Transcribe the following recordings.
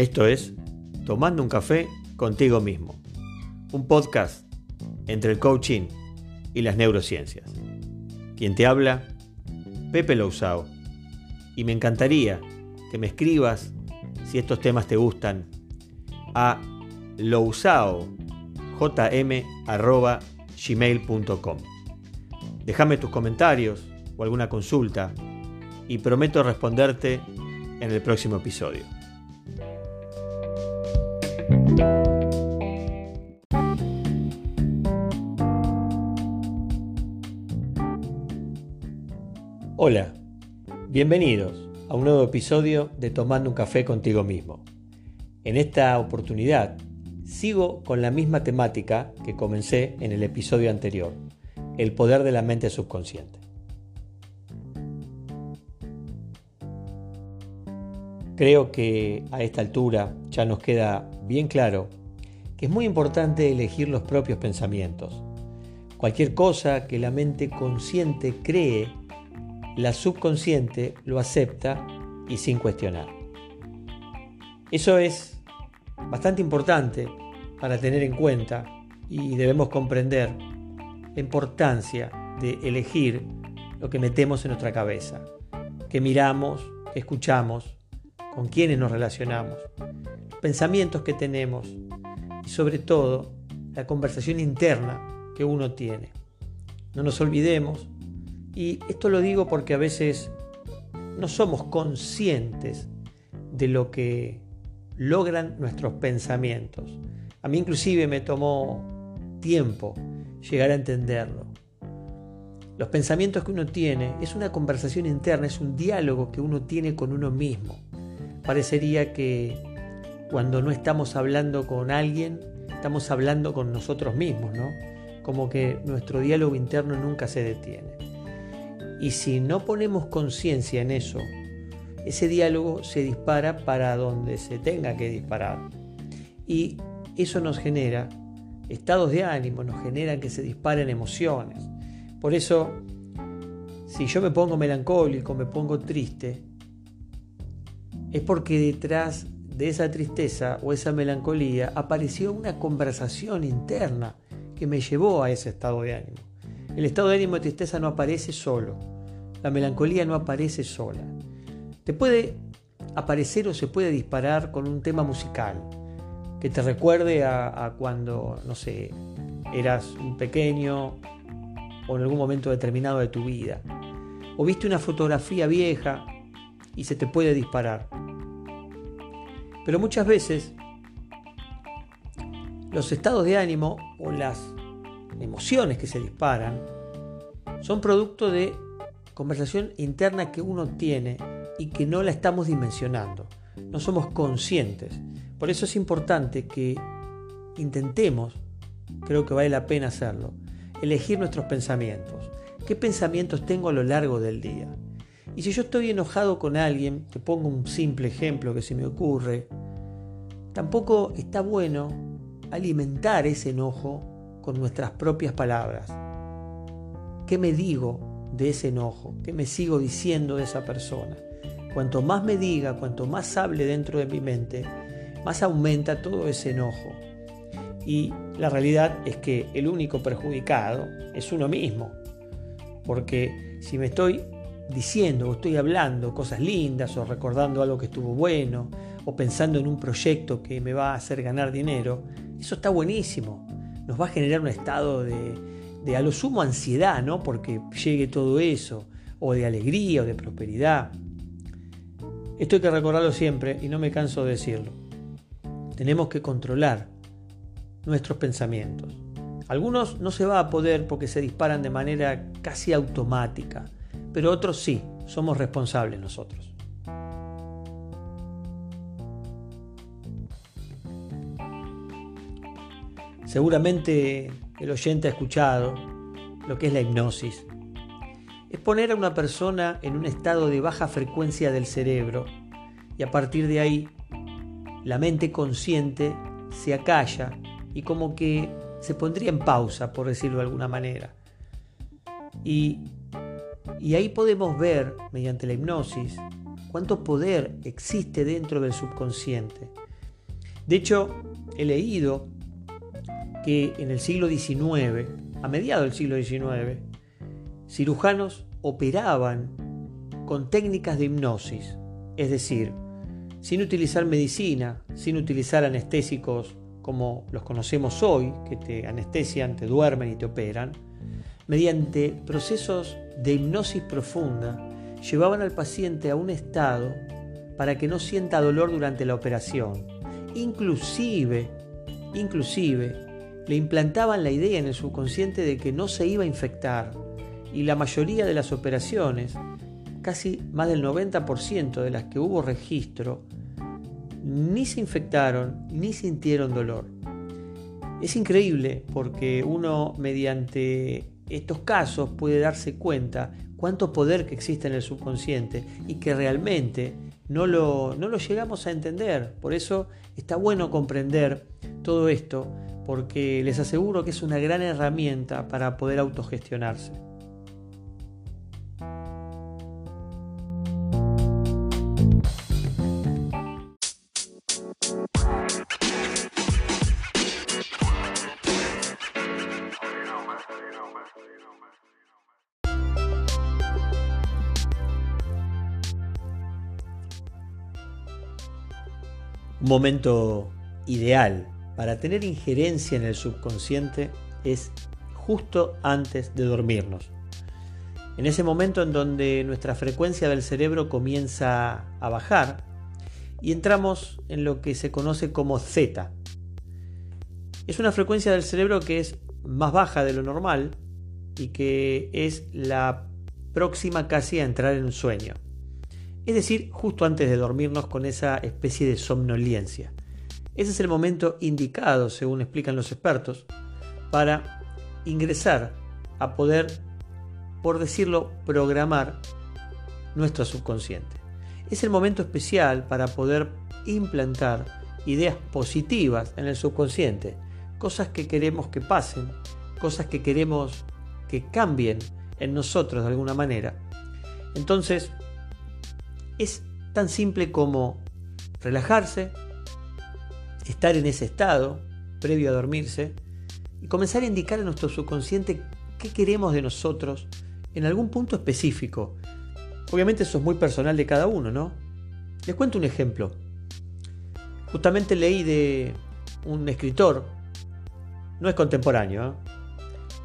Esto es Tomando un café contigo mismo, un podcast entre el coaching y las neurociencias. Quien te habla, Pepe Lousao, y me encantaría que me escribas si estos temas te gustan a lousao.jm.gmail.com Déjame tus comentarios o alguna consulta y prometo responderte en el próximo episodio. Hola, bienvenidos a un nuevo episodio de Tomando un café contigo mismo. En esta oportunidad sigo con la misma temática que comencé en el episodio anterior, el poder de la mente subconsciente. Creo que a esta altura ya nos queda bien claro que es muy importante elegir los propios pensamientos. Cualquier cosa que la mente consciente cree, la subconsciente lo acepta y sin cuestionar. Eso es bastante importante para tener en cuenta y debemos comprender la importancia de elegir lo que metemos en nuestra cabeza, que miramos, que escuchamos, con quienes nos relacionamos, pensamientos que tenemos y sobre todo la conversación interna que uno tiene. No nos olvidemos, y esto lo digo porque a veces no somos conscientes de lo que logran nuestros pensamientos. A mí inclusive me tomó tiempo llegar a entenderlo. Los pensamientos que uno tiene es una conversación interna, es un diálogo que uno tiene con uno mismo parecería que cuando no estamos hablando con alguien, estamos hablando con nosotros mismos, ¿no? Como que nuestro diálogo interno nunca se detiene. Y si no ponemos conciencia en eso, ese diálogo se dispara para donde se tenga que disparar. Y eso nos genera estados de ánimo, nos genera que se disparen emociones. Por eso, si yo me pongo melancólico, me pongo triste, es porque detrás de esa tristeza o esa melancolía apareció una conversación interna que me llevó a ese estado de ánimo. El estado de ánimo de tristeza no aparece solo, la melancolía no aparece sola. Te puede aparecer o se puede disparar con un tema musical que te recuerde a, a cuando, no sé, eras un pequeño o en algún momento determinado de tu vida. O viste una fotografía vieja y se te puede disparar. Pero muchas veces los estados de ánimo o las emociones que se disparan son producto de conversación interna que uno tiene y que no la estamos dimensionando. No somos conscientes. Por eso es importante que intentemos, creo que vale la pena hacerlo, elegir nuestros pensamientos. ¿Qué pensamientos tengo a lo largo del día? Y si yo estoy enojado con alguien, te pongo un simple ejemplo que se me ocurre, tampoco está bueno alimentar ese enojo con nuestras propias palabras. ¿Qué me digo de ese enojo? ¿Qué me sigo diciendo de esa persona? Cuanto más me diga, cuanto más hable dentro de mi mente, más aumenta todo ese enojo. Y la realidad es que el único perjudicado es uno mismo. Porque si me estoy diciendo o estoy hablando cosas lindas o recordando algo que estuvo bueno o pensando en un proyecto que me va a hacer ganar dinero, eso está buenísimo. Nos va a generar un estado de, de a lo sumo ansiedad, ¿no? Porque llegue todo eso, o de alegría o de prosperidad. Esto hay que recordarlo siempre y no me canso de decirlo. Tenemos que controlar nuestros pensamientos. Algunos no se va a poder porque se disparan de manera casi automática pero otros sí, somos responsables nosotros. Seguramente el oyente ha escuchado lo que es la hipnosis. Es poner a una persona en un estado de baja frecuencia del cerebro y a partir de ahí la mente consciente se acalla y como que se pondría en pausa, por decirlo de alguna manera. Y y ahí podemos ver, mediante la hipnosis, cuánto poder existe dentro del subconsciente. De hecho, he leído que en el siglo XIX, a mediados del siglo XIX, cirujanos operaban con técnicas de hipnosis, es decir, sin utilizar medicina, sin utilizar anestésicos como los conocemos hoy, que te anestesian, te duermen y te operan, mediante procesos de hipnosis profunda, llevaban al paciente a un estado para que no sienta dolor durante la operación. Inclusive, inclusive, le implantaban la idea en el subconsciente de que no se iba a infectar. Y la mayoría de las operaciones, casi más del 90% de las que hubo registro, ni se infectaron ni sintieron dolor. Es increíble porque uno mediante estos casos puede darse cuenta cuánto poder que existe en el subconsciente y que realmente no lo, no lo llegamos a entender. Por eso está bueno comprender todo esto porque les aseguro que es una gran herramienta para poder autogestionarse. Un momento ideal para tener injerencia en el subconsciente es justo antes de dormirnos. En ese momento en donde nuestra frecuencia del cerebro comienza a bajar y entramos en lo que se conoce como Z. Es una frecuencia del cerebro que es más baja de lo normal y que es la próxima casi a entrar en un sueño es decir, justo antes de dormirnos con esa especie de somnolencia. Ese es el momento indicado, según explican los expertos, para ingresar a poder, por decirlo, programar nuestro subconsciente. Es el momento especial para poder implantar ideas positivas en el subconsciente, cosas que queremos que pasen, cosas que queremos que cambien en nosotros de alguna manera. Entonces, es tan simple como relajarse, estar en ese estado previo a dormirse y comenzar a indicar a nuestro subconsciente qué queremos de nosotros en algún punto específico. Obviamente eso es muy personal de cada uno, ¿no? Les cuento un ejemplo. Justamente leí de un escritor, no es contemporáneo, ¿eh?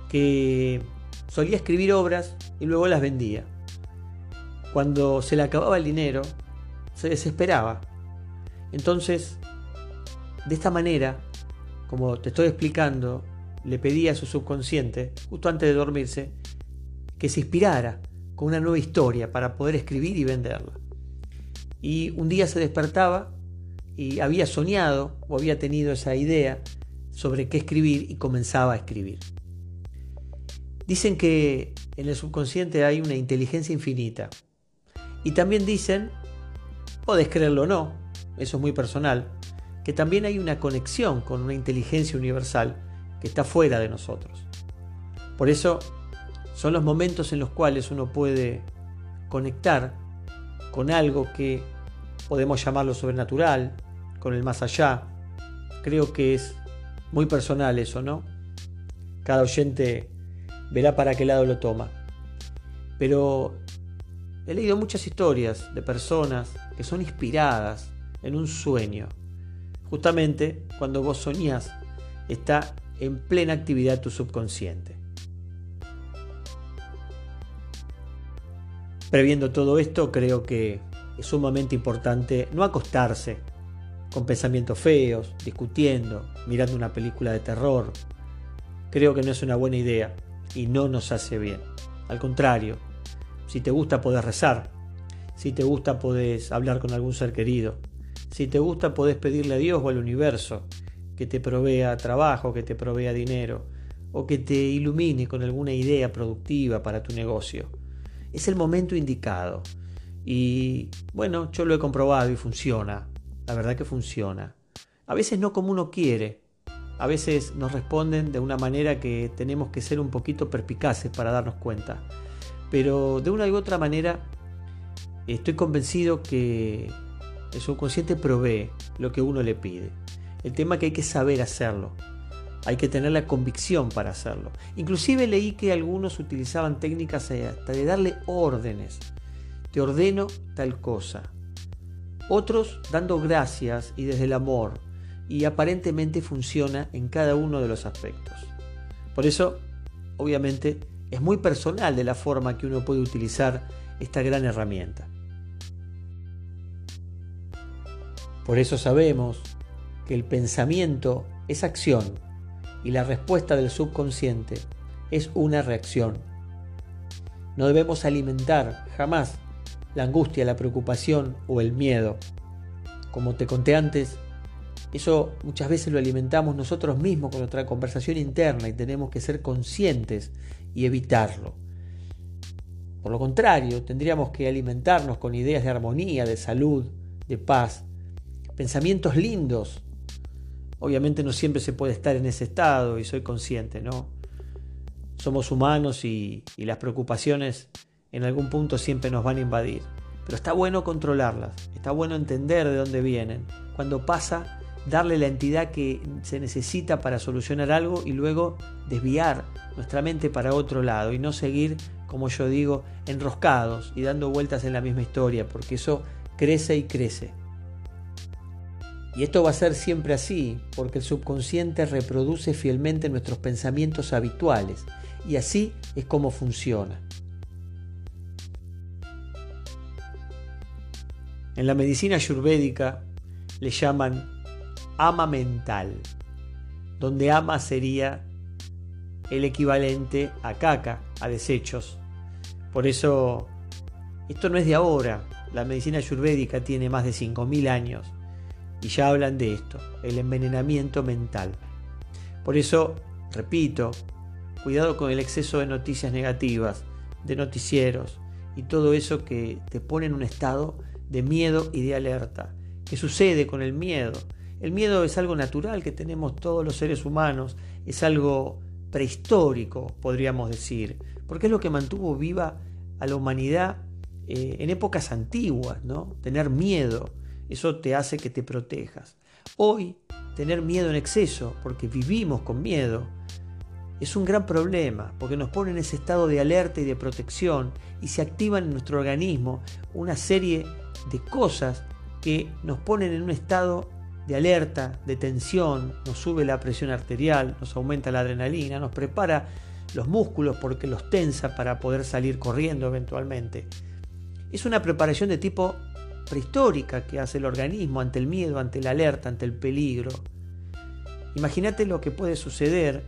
que solía escribir obras y luego las vendía. Cuando se le acababa el dinero, se desesperaba. Entonces, de esta manera, como te estoy explicando, le pedía a su subconsciente, justo antes de dormirse, que se inspirara con una nueva historia para poder escribir y venderla. Y un día se despertaba y había soñado o había tenido esa idea sobre qué escribir y comenzaba a escribir. Dicen que en el subconsciente hay una inteligencia infinita y también dicen, podés creerlo o no, eso es muy personal, que también hay una conexión con una inteligencia universal que está fuera de nosotros. Por eso son los momentos en los cuales uno puede conectar con algo que podemos llamarlo sobrenatural, con el más allá. Creo que es muy personal eso, ¿no? Cada oyente verá para qué lado lo toma. Pero He leído muchas historias de personas que son inspiradas en un sueño. Justamente cuando vos soñás, está en plena actividad tu subconsciente. Previendo todo esto, creo que es sumamente importante no acostarse con pensamientos feos, discutiendo, mirando una película de terror. Creo que no es una buena idea y no nos hace bien. Al contrario, si te gusta, podés rezar. Si te gusta, podés hablar con algún ser querido. Si te gusta, podés pedirle a Dios o al universo que te provea trabajo, que te provea dinero o que te ilumine con alguna idea productiva para tu negocio. Es el momento indicado. Y bueno, yo lo he comprobado y funciona. La verdad que funciona. A veces no como uno quiere. A veces nos responden de una manera que tenemos que ser un poquito perspicaces para darnos cuenta pero de una u otra manera estoy convencido que el subconsciente provee lo que uno le pide. El tema es que hay que saber hacerlo. Hay que tener la convicción para hacerlo. Inclusive leí que algunos utilizaban técnicas hasta de darle órdenes. Te ordeno tal cosa. Otros dando gracias y desde el amor. Y aparentemente funciona en cada uno de los aspectos. Por eso, obviamente, es muy personal de la forma que uno puede utilizar esta gran herramienta. Por eso sabemos que el pensamiento es acción y la respuesta del subconsciente es una reacción. No debemos alimentar jamás la angustia, la preocupación o el miedo. Como te conté antes, eso muchas veces lo alimentamos nosotros mismos con nuestra conversación interna y tenemos que ser conscientes y evitarlo. Por lo contrario, tendríamos que alimentarnos con ideas de armonía, de salud, de paz, pensamientos lindos, Obviamente no siempre se puede estar en ese estado y soy consciente, ¿no? Somos humanos y, las preocupaciones en algún punto siempre nos van a invadir. Pero está bueno controlarlas, está bueno entender de dónde vienen. Cuando pasa, darle la entidad que se necesita para solucionar algo y luego desviar nuestra mente para otro lado y no seguir, como yo digo, enroscados y dando vueltas en la misma historia, porque eso crece y crece. Y esto va a ser siempre así, porque el subconsciente reproduce fielmente nuestros pensamientos habituales, y así es como funciona. En la medicina ayurvédica le llaman ama mental, donde ama sería el equivalente a caca, a desechos. Por eso, esto no es de ahora, la medicina ayurvédica tiene más de 5.000 años y ya hablan de esto, el envenenamiento mental. Por eso, repito, cuidado con el exceso de noticias negativas, de noticieros y todo eso que te pone en un estado de miedo y de alerta. ¿Qué sucede con el miedo? El miedo es algo natural que tenemos todos los seres humanos, es algo prehistórico, podríamos decir, porque es lo que mantuvo viva a la humanidad eh, en épocas antiguas, ¿no? Tener miedo. Eso te hace que te protejas. Hoy, tener miedo en exceso, porque vivimos con miedo, es un gran problema, porque nos pone en ese estado de alerta y de protección y se activan en nuestro organismo una serie de cosas que nos ponen en un estado de alerta, de tensión, nos sube la presión arterial, nos aumenta la adrenalina, nos prepara los músculos porque los tensa para poder salir corriendo eventualmente. Es una preparación de tipo prehistórica que hace el organismo ante el miedo, ante la alerta, ante el peligro. Imagínate lo que puede suceder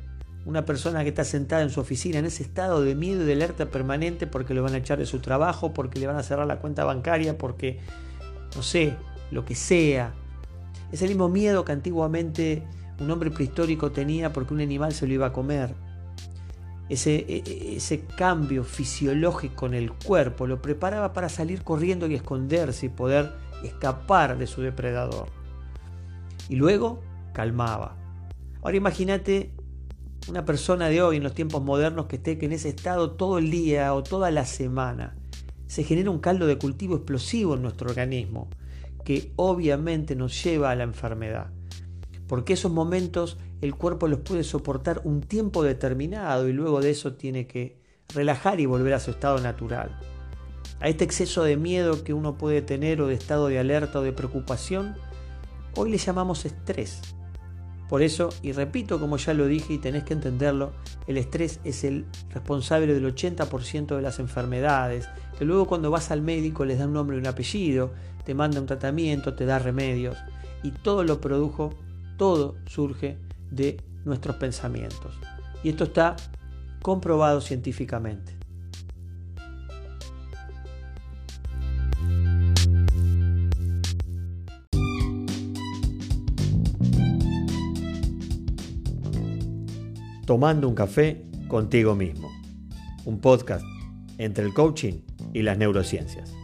una persona que está sentada en su oficina en ese estado de miedo y de alerta permanente porque le van a echar de su trabajo, porque le van a cerrar la cuenta bancaria, porque, no sé, lo que sea. Es el mismo miedo que antiguamente un hombre prehistórico tenía porque un animal se lo iba a comer ese, e, e, ese cambio fisiológico en el cuerpo lo preparaba para salir corriendo y esconderse y poder escapar de su depredador. Y luego calmaba. Ahora imagínate una persona de hoy en los tiempos modernos que esté en ese estado todo el día o toda la semana. Se genera un caldo de cultivo explosivo en nuestro organismo que obviamente nos lleva a la enfermedad. Porque esos momentos el cuerpo los puede soportar un tiempo determinado y luego de eso tiene que relajar y volver a su estado natural. A este exceso de miedo que uno puede tener o de estado de alerta o de preocupación, hoy le llamamos estrés. Por eso, y repito como ya lo dije y tenés que entenderlo, el estrés es el responsable del 80% de las enfermedades, que luego cuando vas al médico les da un nombre y un apellido, te manda un tratamiento, te da remedios, y todo lo produjo, todo surge de nuestros pensamientos. Y esto está comprobado científicamente. Tomando un café contigo mismo. Un podcast entre el coaching y las neurociencias.